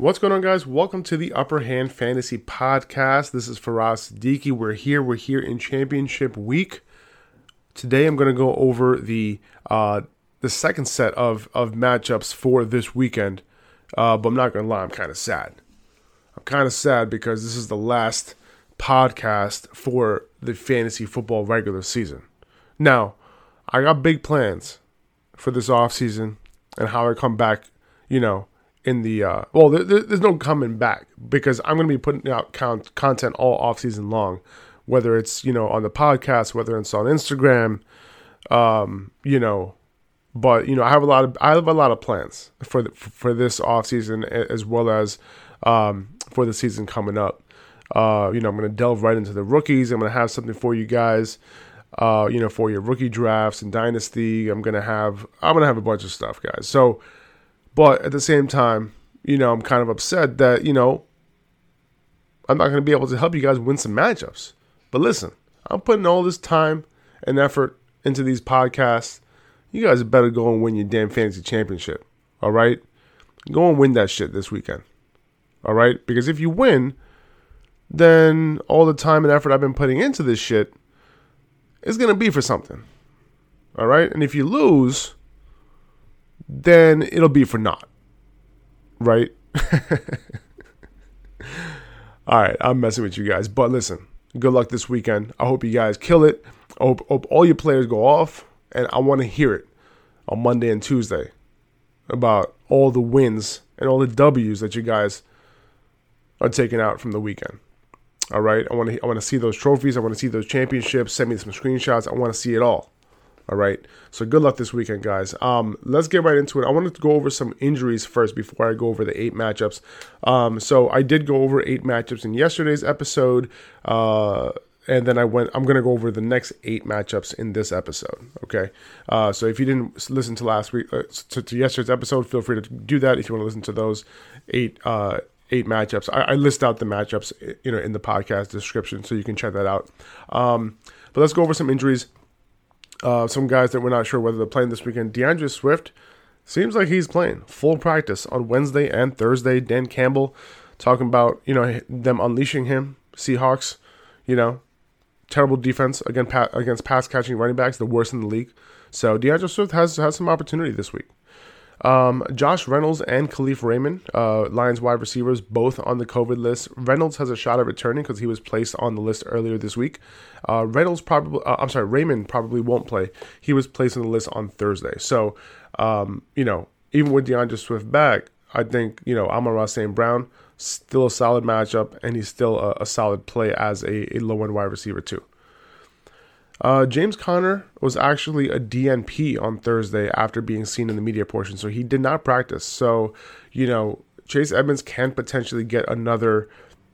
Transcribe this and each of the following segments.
What's going on, guys? Welcome to the Upper Hand Fantasy Podcast. This is Faraz Siddiqi. We're here. We're here in Championship Week. Today, I'm going to go over the uh, the second set of of matchups for this weekend. Uh, but I'm not going to lie, I'm kind of sad. I'm kind of sad because this is the last podcast for the fantasy football regular season. Now, I got big plans for this off season and how I come back, you know, in the uh, well, there, there's no coming back because I'm going to be putting out count, content all off season long, whether it's you know on the podcast, whether it's on Instagram, um, you know, but you know I have a lot of I have a lot of plans for the, for this off season as well as um, for the season coming up. Uh, you know, I'm going to delve right into the rookies. I'm going to have something for you guys. Uh, you know, for your rookie drafts and dynasty, I'm gonna have I'm gonna have a bunch of stuff, guys. So but at the same time, you know, I'm kind of upset that, you know, I'm not going to be able to help you guys win some matchups. But listen, I'm putting all this time and effort into these podcasts. You guys better go and win your damn fantasy championship. All right? Go and win that shit this weekend. All right? Because if you win, then all the time and effort I've been putting into this shit is going to be for something. All right? And if you lose, then it'll be for naught. Right? all right, I'm messing with you guys. But listen, good luck this weekend. I hope you guys kill it. I hope, hope all your players go off. And I want to hear it on Monday and Tuesday about all the wins and all the W's that you guys are taking out from the weekend. All right, I want to I want to see those trophies. I want to see those championships. Send me some screenshots. I want to see it all. All right. So good luck this weekend, guys. Um, let's get right into it. I wanted to go over some injuries first before I go over the eight matchups. Um, so I did go over eight matchups in yesterday's episode. Uh, and then I went. I'm gonna go over the next eight matchups in this episode. Okay. Uh, so if you didn't listen to last week, uh, to, to, yesterday's episode, feel free to do that. If you want to listen to those eight uh, eight matchups, I, I, list out the matchups, you know, in the podcast description, so you can check that out. Um, but let's go over some injuries. Uh, some guys that we're not sure whether they're playing this weekend. D'Andre Swift seems like he's playing full practice on Wednesday and Thursday. Dan Campbell talking about you know them unleashing him. Seahawks, you know, terrible defense against against pass catching running backs, the worst in the league. So D'Andre Swift has has some opportunity this week. Um, Josh Reynolds and Kalif Raymond, uh, Lions wide receivers, both on the COVID list. Reynolds has a shot at returning because he was placed on the list earlier this week. Uh, Reynolds probably, uh, I'm sorry, Raymond probably won't play. He was placed on the list on Thursday. So, um, you know, even with D'Andre Swift back, I think, you know, Amon-Ra St. Brown, still a solid matchup, and he's still a, a solid play as a, a low end wide receiver, too. Uh, James Conner was actually a DNP on Thursday after being seen in the media portion, so he did not practice. So, you know, Chase Edmonds can potentially get another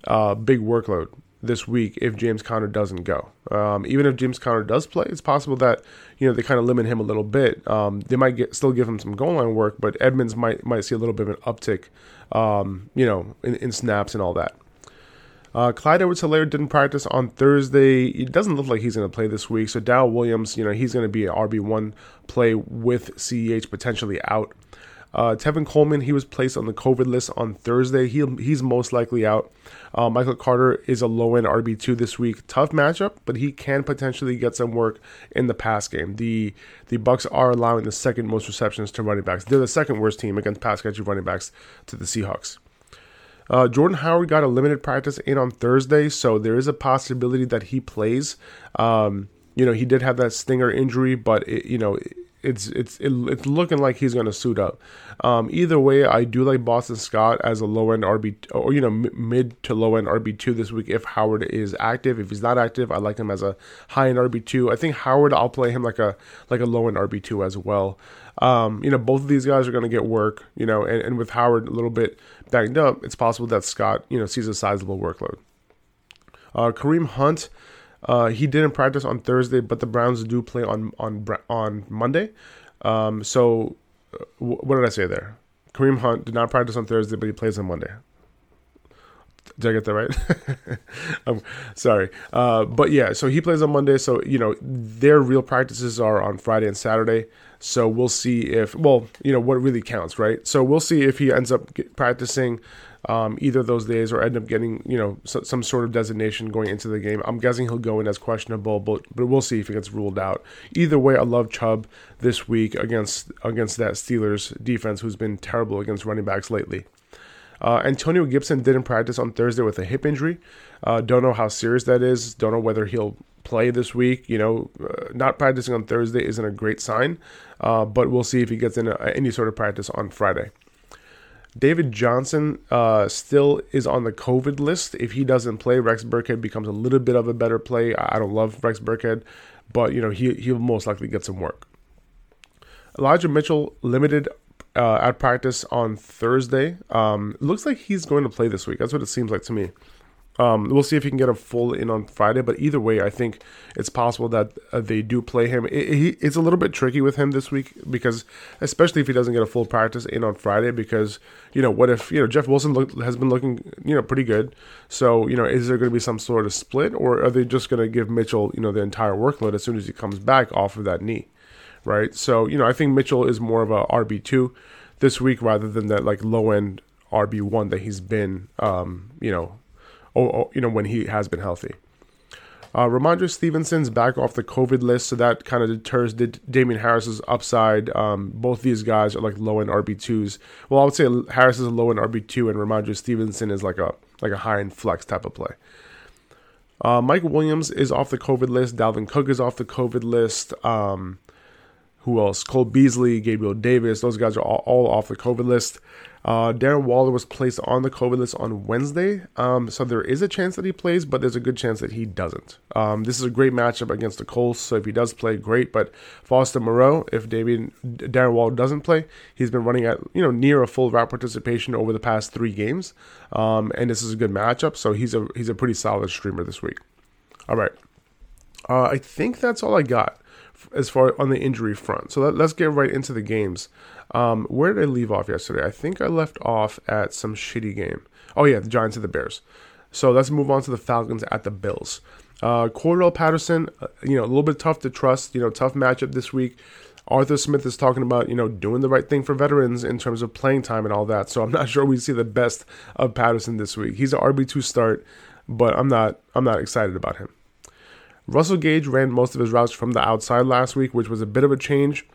uh, big workload this week if James Conner doesn't go. Um, even if James Conner does play, it's possible that you know they kind of limit him a little bit. Um, they might get still give him some goal line work, but Edmonds might might see a little bit of an uptick, um, you know, in, in snaps and all that. Uh, Clyde Edwards Helaire didn't practice on Thursday. It doesn't look like he's going to play this week. So Dow Williams, you know, he's going to be an RB1 play with CEH potentially out. Uh, Tevin Coleman, he was placed on the COVID list on Thursday. He, he's most likely out. Uh, Michael Carter is a low end RB2 this week. Tough matchup, but he can potentially get some work in the pass game. The the Bucs are allowing the second most receptions to running backs. They're the second worst team against pass catching running backs to the Seahawks. Uh, Jordan Howard got a limited practice in on Thursday, so there is a possibility that he plays. Um, you know, he did have that stinger injury, but it, you know, it's it's it, it's looking like he's going to suit up. Um, either way, I do like Boston Scott as a low end RB or you know mid to low end RB two this week if Howard is active. If he's not active, I like him as a high end RB two. I think Howard, I'll play him like a like a low end RB two as well. Um, you know, both of these guys are going to get work. You know, and, and with Howard a little bit banged up, it's possible that Scott you know sees a sizable workload. Uh, Kareem Hunt. Uh, he didn't practice on Thursday, but the Browns do play on on on Monday. Um, so, uh, what did I say there? Kareem Hunt did not practice on Thursday, but he plays on Monday. Did I get that right? I'm sorry. Uh, but yeah, so he plays on Monday. So, you know, their real practices are on Friday and Saturday. So we'll see if, well, you know, what really counts, right? So we'll see if he ends up practicing um, either those days or end up getting you know so, some sort of designation going into the game. I'm guessing he'll go in as questionable, but but we'll see if he gets ruled out. Either way, I love Chubb this week against against that Steelers defense, who's been terrible against running backs lately. Uh, Antonio Gibson didn't practice on Thursday with a hip injury. Uh, don't know how serious that is. Don't know whether he'll play this week. You know, uh, not practicing on Thursday isn't a great sign, uh, but we'll see if he gets in a, any sort of practice on Friday. David Johnson uh, still is on the COVID list. If he doesn't play, Rex Burkhead becomes a little bit of a better play. I don't love Rex Burkhead, but you know he he'll most likely get some work. Elijah Mitchell limited uh, at practice on Thursday. Um, looks like he's going to play this week. That's what it seems like to me. Um, we'll see if he can get a full in on Friday, but either way, I think it's possible that uh, they do play him. It, it, it's a little bit tricky with him this week because, especially if he doesn't get a full practice in on Friday, because you know what if you know Jeff Wilson look, has been looking you know pretty good. So you know, is there going to be some sort of split, or are they just going to give Mitchell you know the entire workload as soon as he comes back off of that knee, right? So you know, I think Mitchell is more of a RB two this week rather than that like low end RB one that he's been, um, you know or, or, you know when he has been healthy. Uh, Rhamondre Stevenson's back off the COVID list, so that kind of deters D- Damien Harris's upside. Um, both these guys are like low end RB twos. Well, I would say Harris is a low end RB two, and Rhamondre Stevenson is like a like a high end flex type of play. Uh, Mike Williams is off the COVID list. Dalvin Cook is off the COVID list. Um, who else? Cole Beasley, Gabriel Davis. Those guys are all, all off the COVID list. Uh, Darren Waller was placed on the COVID list on Wednesday, um, so there is a chance that he plays, but there's a good chance that he doesn't. Um, this is a great matchup against the Colts, so if he does play, great. But Foster Moreau, if David Darren Waller doesn't play, he's been running at you know near a full route participation over the past three games, um, and this is a good matchup. So he's a he's a pretty solid streamer this week. All right, uh, I think that's all I got as far on the injury front. So let, us get right into the games. Um, where did I leave off yesterday? I think I left off at some shitty game. Oh yeah, the Giants and the Bears. So let's move on to the Falcons at the Bills. Uh, Cordarrelle Patterson, uh, you know, a little bit tough to trust. You know, tough matchup this week. Arthur Smith is talking about, you know, doing the right thing for veterans in terms of playing time and all that. So I'm not sure we see the best of Patterson this week. He's an RB two start, but I'm not I'm not excited about him. Russell Gage ran most of his routes from the outside last week, which was a bit of a change.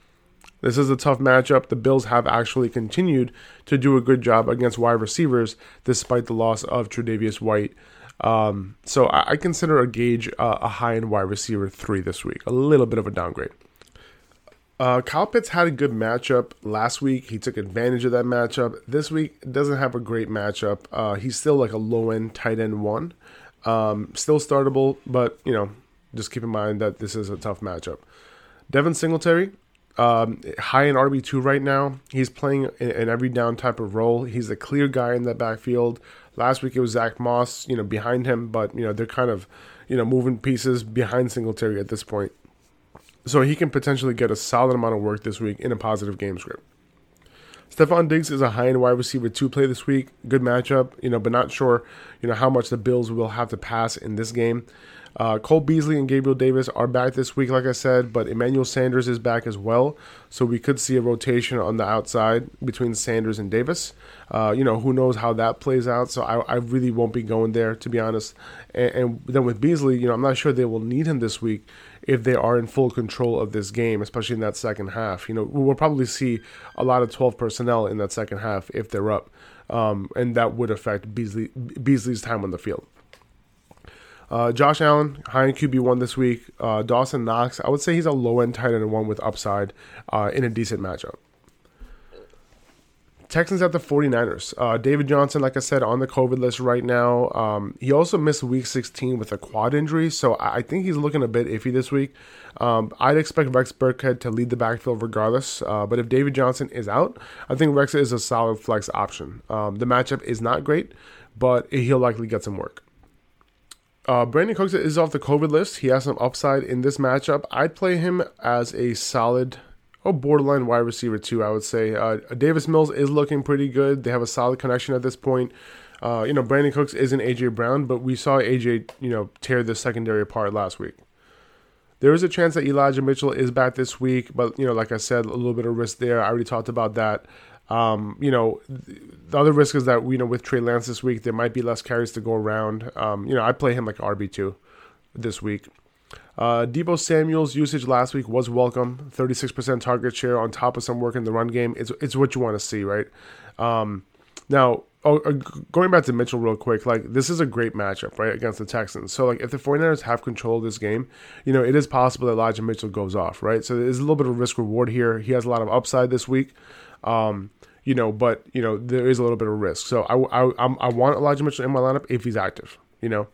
This is a tough matchup. The Bills have actually continued to do a good job against wide receivers despite the loss of Tre'Davious White. Um, so I, I, consider a Gage uh, a high end wide receiver three this week. A little bit of a downgrade. Uh, Kyle Pitts had a good matchup last week. He took advantage of that matchup. This week doesn't have a great matchup. Uh, he's still like a low end tight end one. Um, still startable, but you know, just keep in mind that this is a tough matchup. Devin Singletary, um, high in RB2 right now. He's playing in, in, every down type of role. He's a clear guy in that backfield. Last week it was Zach Moss, you know, behind him, but, you know, they're kind of, you know, moving pieces behind Singletary at this point. So he can potentially get a solid amount of work this week in a positive game script. Stefon Diggs is a high end wide receiver two play this week. Good matchup, you know, but not sure, you know, how much the Bills will have to pass in this game. Uh, Cole Beasley and Gabriel Davis are back this week, like I said, but Emmanuel Sanders is back as well. So we could see a rotation on the outside between Sanders and Davis. Uh, you know, who knows how that plays out. So I, I really won't be going there, to be honest. And, and, then with Beasley, you know, I'm not sure they will need him this week if they are in full control of this game, especially in that second half. You know, we'll probably see a lot of 12 personnel in that second half if they're up. Um, and that would affect Beasley, Beasley's time on the field. Uh, Josh Allen, high in QB one this week. Uh, Dawson Knox, I would say he's a low end tight end one with upside uh, in a decent matchup. Texans at the 49ers. Uh, David Johnson, like I said, on the COVID list right now. Um, he also missed week 16 with a quad injury, so I think he's looking a bit iffy this week. Um, I'd expect Rex Burkhead to lead the backfield regardless, uh, but if David Johnson is out, I think Rex is a solid flex option. Um, the matchup is not great, but he'll likely get some work. Uh, Brandin Cooks is off the COVID list. He has some upside in this matchup. I'd play him as a solid, oh, borderline wide receiver too. I would say uh, Davis Mills is looking pretty good. They have a solid connection at this point. Uh, you know, Brandin Cooks isn't AJ Brown, but we saw AJ, you know, tear the secondary apart last week. There is a chance that Elijah Mitchell is back this week, but you know, like I said, a little bit of risk there. I already talked about that. Um, you know, the other risk is that you know with Trey Lance this week, there might be less carries to go around. Um, you know, I play him like RB two this week. Uh, Deebo Samuel's usage last week was welcome. 36% target share on top of some work in the run game. It's, it's what you want to see, right? Um, now, oh, uh, going back to Mitchell real quick, like this is a great matchup, right, against the Texans. So, like, if the 49ers have control of this game, you know, it is possible that Elijah Mitchell goes off, right? So, there's a little bit of risk reward here. He has a lot of upside this week. Um, you know, but you know there is a little bit of risk. So I, I, I want Elijah Mitchell in my lineup if he's active. You know,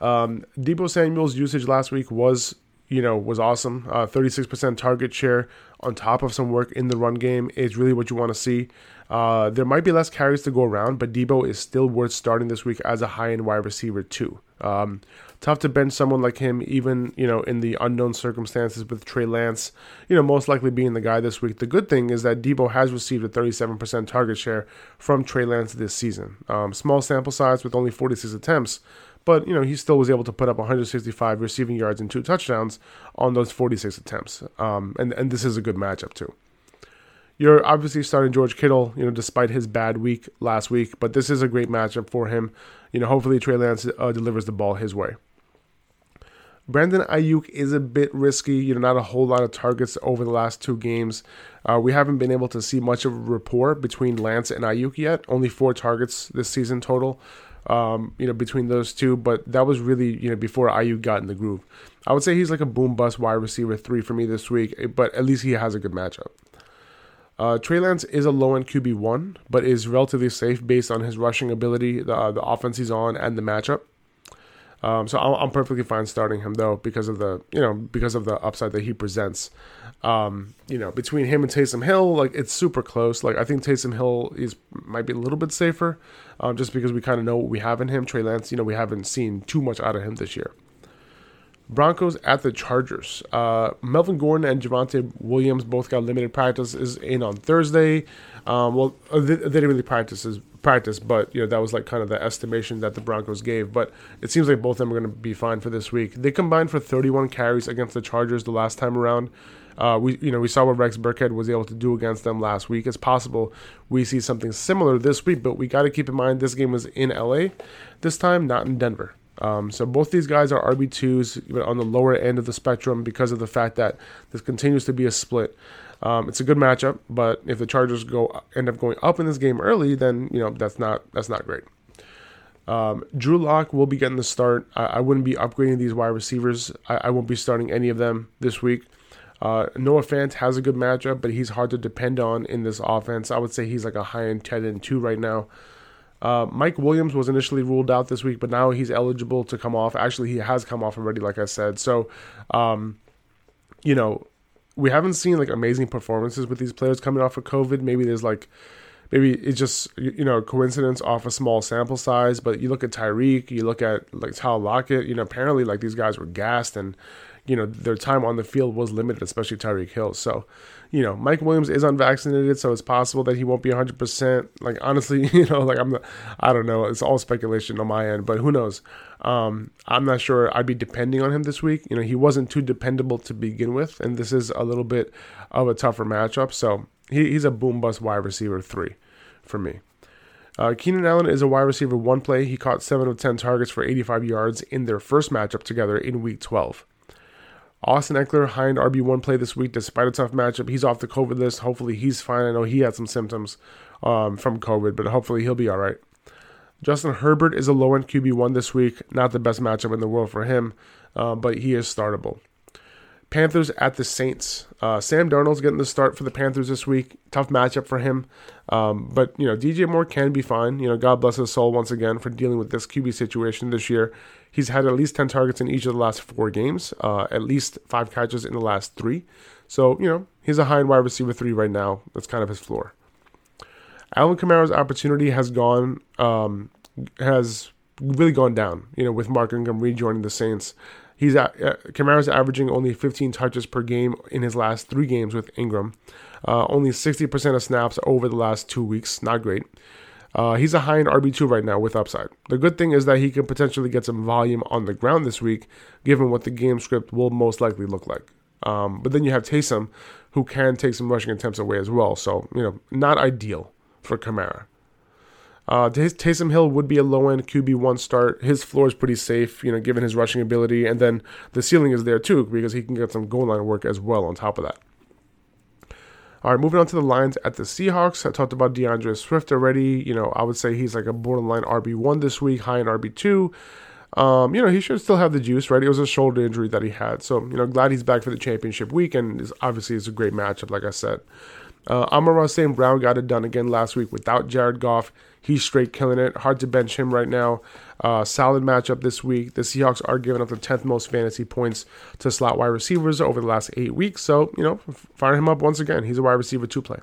um, Deebo Samuel's usage last week was you know was awesome. Uh, 36% target share on top of some work in the run game is really what you want to see. Uh, there might be less carries to go around, but Deebo is still worth starting this week as a high end wide receiver too. Um, tough to bench someone like him, even you know in the unknown circumstances with Trey Lance, you know most likely being the guy this week. The good thing is that Deebo has received a 37% target share from Trey Lance this season. Um, small sample size with only 46 attempts, but you know he still was able to put up 165 receiving yards and two touchdowns on those 46 attempts. Um, and and this is a good matchup too. You're obviously starting George Kittle, you know, despite his bad week last week, but this is a great matchup for him. You know, hopefully Trey Lance uh, delivers the ball his way. Brandon Aiyuk is a bit risky. You know, not a whole lot of targets over the last two games. Uh, we haven't been able to see much of a rapport between Lance and Aiyuk yet. Only four targets this season total. Um, you know, between those two, but that was really you know before Aiyuk got in the groove. I would say he's like a boom bust wide receiver three for me this week, but at least he has a good matchup. Uh, Trey Lance is a low end QB one, but is relatively safe based on his rushing ability, the uh, the offense he's on, and the matchup. Um, so I'm, I'm, perfectly fine starting him though because of the you know because of the upside that he presents. Um, you know between him and Taysom Hill, like it's super close. Like I think Taysom Hill is might be a little bit safer, um, just because we kind of know what we have in him. Trey Lance, you know, we haven't seen too much out of him this year. Broncos at the Chargers. Uh, Melvin Gordon and Javonte Williams both got limited practice is in on Thursday. Um, well, uh, they, they didn't really practice practice, but you know that was like kind of the estimation that the Broncos gave. But it seems like both of them are going to be fine for this week. They combined for 31 carries against the Chargers the last time around. Uh, we you know we saw what Rex Burkhead was able to do against them last week. It's possible we see something similar this week, but we got to keep in mind this game was in LA this time, not in Denver. Um, so both these guys are RB2s on the lower end of the spectrum because of the fact that this continues to be a split. Um, it's a good matchup, but if the Chargers go end up going up in this game early, then you know that's not that's not great. Um, Drew Lock will be getting the start. I, I wouldn't be upgrading these wide receivers. I, I, won't be starting any of them this week. Uh, Noah Fant has a good matchup, but he's hard to depend on in this offense. I would say he's like a high end 10 and 2 right now. Uh, Mike Williams was initially ruled out this week, but now he's eligible to come off. Actually, he has come off already, like I said. So, um, you know, we haven't seen like amazing performances with these players coming off of COVID. Maybe there's like, maybe it's just you know coincidence off a small sample size. But you look at Tyreek, you look at like Tyler Lockett. You know, apparently like these guys were gassed and you know their time on the field was limited, especially Tyreek Hill. So, you know, Mike Williams is unvaccinated, so it's possible that he won't be 100. percent Like honestly, you know, like I'm, not, I don't know. It's all speculation on my end, but who knows? Um, I'm not sure I'd be depending on him this week. You know, he wasn't too dependable to begin with, and this is a little bit of a tougher matchup. So he, he's a boom bust wide receiver three for me. Uh, Keenan Allen is a wide receiver one play. He caught 7 of 10 targets for 85 yards in their first matchup together in week 12. Austin Ekeler, high end RB1 play this week despite a tough matchup. He's off the COVID list. Hopefully he's fine. I know he had some symptoms um, from COVID, but hopefully he'll be all right. Justin Herbert is a low end QB1 this week. Not the best matchup in the world for him, uh, but he is startable. Panthers at the Saints. Uh, Sam Darnold's getting the start for the Panthers this week. Tough matchup for him. Um, but, you know, DJ Moore can be fine. You know, God bless his soul once again for dealing with this QB situation this year. He's had at least 10 targets in each of the last four games, uh, at least five catches in the last three. So, you know, he's a high end wide receiver three right now. That's kind of his floor. Alvin Kamara's opportunity has gone, um, has really gone down, you know, with Mark Ingram rejoining the Saints. He's at, uh, Kamara's averaging only 15 touches per game in his last three games with Ingram. Uh, only 60% of snaps over the last two weeks. Not great. Uh, he's a high end RB2 right now with upside. The good thing is that he can potentially get some volume on the ground this week, given what the game script will most likely look like. Um, but then you have Taysom, who can take some rushing attempts away as well. So, you know, not ideal for Kamara. Uh, Taysom Hill would be a low end QB1 start. His floor is pretty safe, you know, given his rushing ability. And then the ceiling is there too, because he can get some goal line work as well on top of that. All right, moving on to the Lions at the Seahawks. I talked about D'Andre Swift already. You know, I would say he's like a borderline RB1 this week, high in RB2. Um, you know, he should still have the juice, right? It was a shoulder injury that he had. So, you know, glad he's back for the championship week. And is, obviously, it's a great matchup, like I said. Uh, Amon St. Brown got it done again last week without Jared Goff. He's straight killing it. Hard to bench him right now. Uh, solid matchup this week. The Seahawks are giving up the 10th most fantasy points to slot wide receivers over the last eight weeks. So, you know, fire him up once again. He's a wide receiver to play.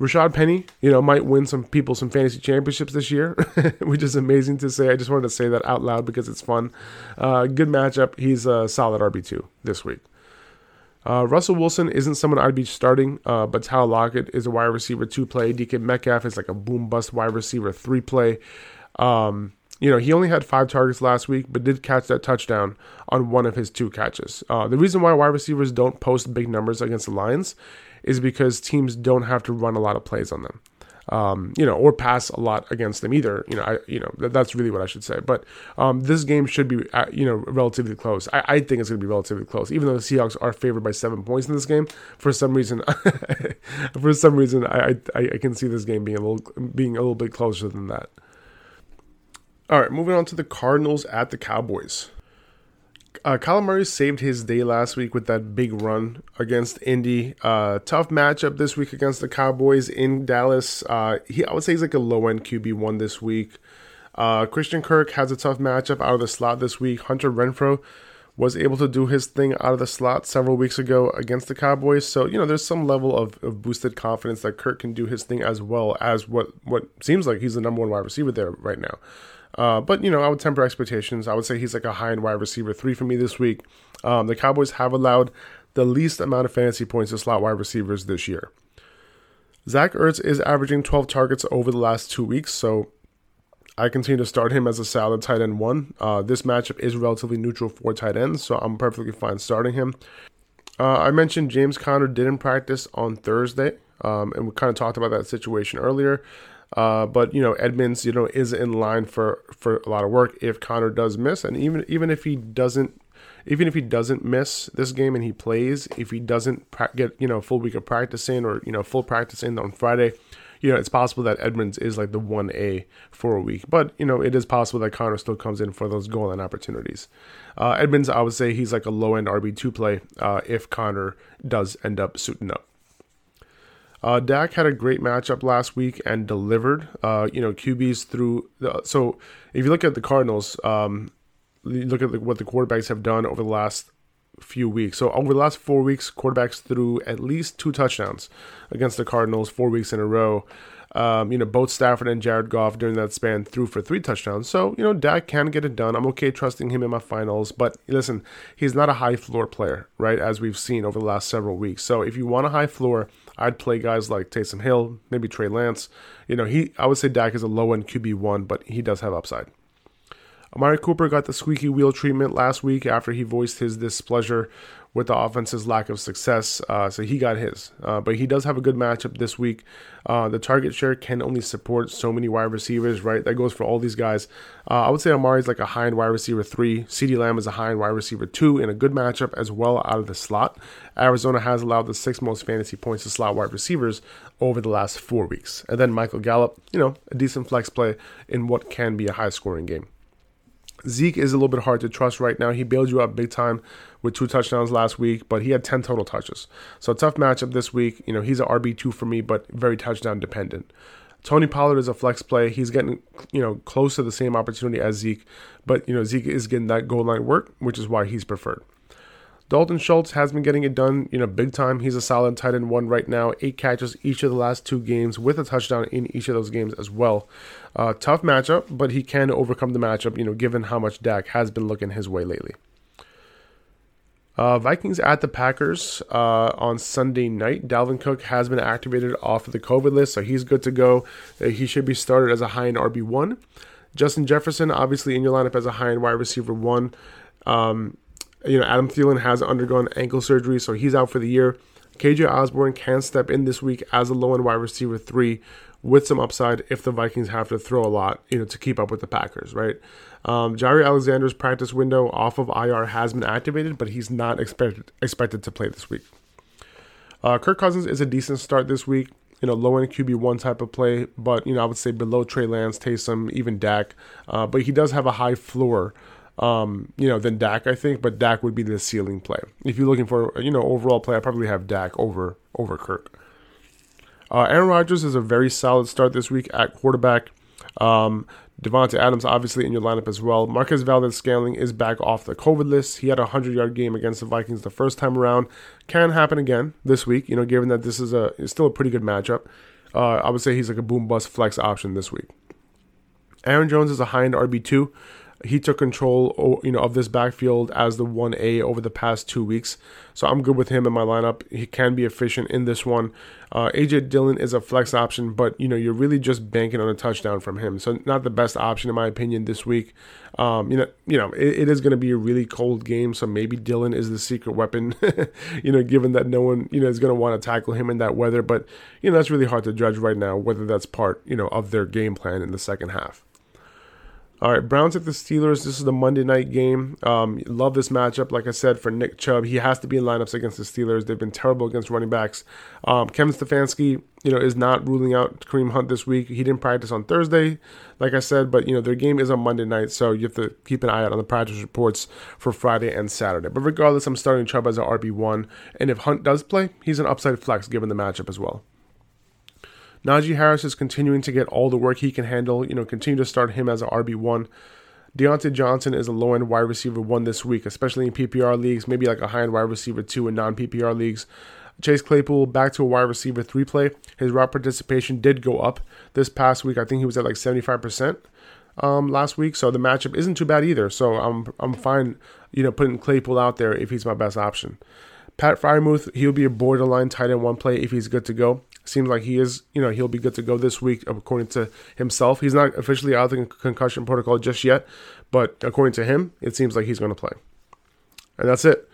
Rashaad Penny, you know, might win some people some fantasy championships this year, which is amazing to say. I just wanted to say that out loud because it's fun. Uh, good matchup. He's a solid RB2 this week. Uh, Russell Wilson isn't someone I'd be starting, uh, but Tyler Lockett is a wide receiver two play. DK Metcalf is like a boom bust wide receiver three play. Um, you know, he only had five targets last week, but did catch that touchdown on one of his two catches. Uh, the reason why wide receivers don't post big numbers against the Lions is because teams don't have to run a lot of plays on them um, you know, or pass a lot against them either. You know, I, you know, that, that's really what I should say. But um, this game should be, uh, you know, relatively close. I, I think it's going to be relatively close, even though the Seahawks are favored by seven points in this game. For some reason, for some reason, I, I, I can see this game being a little being a little bit closer than that. All right, moving on to the Cardinals at the Cowboys. Uh, Murray saved his day last week with that big run against Indy. Uh, tough matchup this week against the Cowboys in Dallas. Uh, he, I would say he's like a low end QB one this week. Uh, Christian Kirk has a tough matchup out of the slot this week. Hunter Renfrow was able to do his thing out of the slot several weeks ago against the Cowboys. So, you know, there's some level of, of boosted confidence that Kirk can do his thing as well as what, what seems like he's the number one wide receiver there right now. Uh, but you know, I would temper expectations. I would say he's like a high end wide receiver three for me this week. Um, the Cowboys have allowed the least amount of fantasy points to slot wide receivers this year. Zach Ertz is averaging 12 targets over the last two weeks, so I continue to start him as a solid tight end one. Uh, this matchup is relatively neutral for tight ends, so I'm perfectly fine starting him. Uh, I mentioned James Conner didn't practice on Thursday, um, and we kind of talked about that situation earlier. Uh, but you know, Edmonds, you know, is in line for for a lot of work if Conner does miss, and even even if he doesn't, even if he doesn't miss this game and he plays, if he doesn't pra- get you know full week of practice in or you know full practice in on Friday, you know, it's possible that Edmonds is like the one A for a week, but you know, it is possible that Conner still comes in for those goal line opportunities. Uh, Edmonds, I would say he's like a low end RB two play uh, if Conner does end up suiting up. Uh, Dak had a great matchup last week and delivered. Uh, you know, QBs through. The, so if you look at the Cardinals, um, look at the, what the quarterbacks have done over the last few weeks. So over the last four weeks, quarterbacks threw at least two touchdowns against the Cardinals four weeks in a row. Um, you know, both Stafford and Jared Goff during that span threw for three touchdowns. So, you know, Dak can get it done. I'm okay trusting him in my finals. But listen, he's not a high floor player, right? As we've seen over the last several weeks. So if you want a high floor, I'd play guys like Taysom Hill, maybe Trey Lance. You know, he I would say Dak is a low end QB one, but he does have upside. Amari Cooper got the squeaky wheel treatment last week after he voiced his displeasure with the offense's lack of success. Uh, so he got his. Uh, but he does have a good matchup this week. Uh, the target share can only support so many wide receivers, right? That goes for all these guys. Uh, I would say Amari's like a high end wide receiver three. CeeDee Lamb is a high end wide receiver two in a good matchup as well out of the slot. Arizona has allowed the six most fantasy points to slot wide receivers over the last four weeks. And then Michael Gallup, you know, a decent flex play in what can be a high scoring game. Zeke is a little bit hard to trust right now. He bailed you up big time with two touchdowns last week, but he had 10 total touches. So tough matchup this week. You know, he's an RB2 for me, but very touchdown dependent. Tony Pollard is a flex play. He's getting, you know, close to the same opportunity as Zeke, but, you know, Zeke is getting that goal line work, which is why he's preferred. Dalton Schultz has been getting it done, you know, big time. He's a solid tight end one right now. Eight catches each of the last two games with a touchdown in each of those games as well. Uh, tough matchup, but he can overcome the matchup, you know, given how much Dak has been looking his way lately. Uh, Vikings at the Packers uh, on Sunday night. Dalvin Cook has been activated off of the COVID list, so he's good to go. Uh, he should be started as a high end RB1. Justin Jefferson, obviously in your lineup as a high end wide receiver one. Um, you know, Adam Thielen has undergone ankle surgery, so he's out for the year. KJ Osborn can step in this week as a low end wide receiver three with some upside if the Vikings have to throw a lot, you know, to keep up with the Packers, right? Um, Jaire Alexander's practice window off of IR has been activated, but he's not expected expected to play this week. Uh, Kirk Cousins is a decent start this week. You know, low end QB one type of play, but you know I would say below Trey Lance, Taysom, even Dak. Uh, but he does have a high floor, um, you know, than Dak I think. But Dak would be the ceiling play. If you're looking for you know overall play, I probably have Dak over over Kirk. Uh, Aaron Rodgers is a very solid start this week at quarterback. Um, Davante Adams obviously in your lineup as well. Marquez Valdes-Scantling is back off the COVID list. He had a 100 yard game against the Vikings the first time around. Can happen again this week, you know, given that this is a still a pretty good matchup. Uh, I would say he's like a boom bust flex option this week. Aaron Jones is a high end RB2 he took control, you know, of this backfield as the one A over the past two weeks. So I'm good with him in my lineup. He can be efficient in this one. Uh, AJ Dillon is a flex option, but you know you're really just banking on a touchdown from him. So not the best option in my opinion this week. Um, you know, you know it, it is going to be a really cold game, so maybe Dillon is the secret weapon. you know, given that no one you know is going to want to tackle him in that weather, but you know that's really hard to judge right now whether that's part you know of their game plan in the second half. All right, Browns at the Steelers. This is the Monday night game. Um, love this matchup. Like I said, for Nick Chubb, he has to be in lineups against the Steelers. They've been terrible against running backs. Um, Kevin Stefanski, you know, is not ruling out Kareem Hunt this week. He didn't practice on Thursday, like I said, but you know their game is on Monday night, so you have to keep an eye out on the practice reports for Friday and Saturday. But regardless, I'm starting Chubb as an RB one, and if Hunt does play, he's an upside flex given the matchup as well. Najee Harris is continuing to get all the work he can handle. You know, continue to start him as an RB1. Diontae Johnson is a low end wide receiver one this week, especially in PPR leagues, maybe like a high end wide receiver two in non PPR leagues. Chase Claypool back to a wide receiver three play. His route participation did go up this past week. I think he was at like 75% um, last week. So the matchup isn't too bad either. So I'm, I'm fine, you know, putting Claypool out there if he's my best option. Pat Freiermuth, he'll be a borderline tight end one play if he's good to go. Seems like he is, you know, he'll be good to go this week, according to himself. He's not officially out of the concussion protocol just yet, but according to him, it seems like he's going to play. And that's it.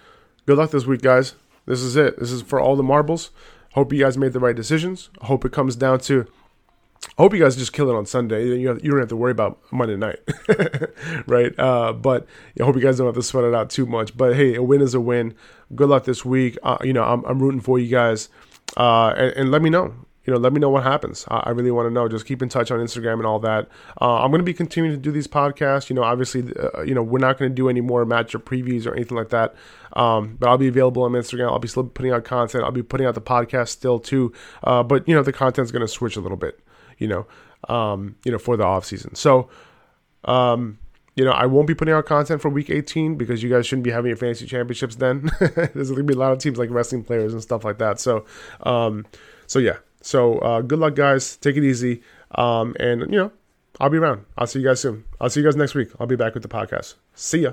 Good luck this week, guys. This is it. This is for all the marbles. Hope you guys made the right decisions. Hope it comes down to. I hope you guys just kill it on Sunday. You, you don't have to worry about Monday night, right? Uh, but I hope you guys don't have to sweat it out too much. But hey, a win is a win. Good luck this week. Uh, you know, I'm, I'm rooting for you guys uh, and, and, let me know. You know, let me know what happens. I, I really want to know. Just keep in touch on Instagram and all that. Uh, I'm going to be continuing to do these podcasts. You know, obviously, uh, you know, we're not going to do any more matchup previews or anything like that. Um, but I'll be available on Instagram. I'll be still putting out content. I'll be putting out the podcast still too. Uh, but you know, the content's going to switch a little bit. You know, um, you know, for the off season. So, um, you know, I won't be putting out content for week 18 because you guys shouldn't be having your fantasy championships then. There's to be a lot of teams like wrestling players and stuff like that. So, um, so yeah. So, uh, good luck, guys. Take it easy. Um, and, you know, I'll be around. I'll see you guys soon. I'll see you guys next week. I'll be back with the podcast. See ya.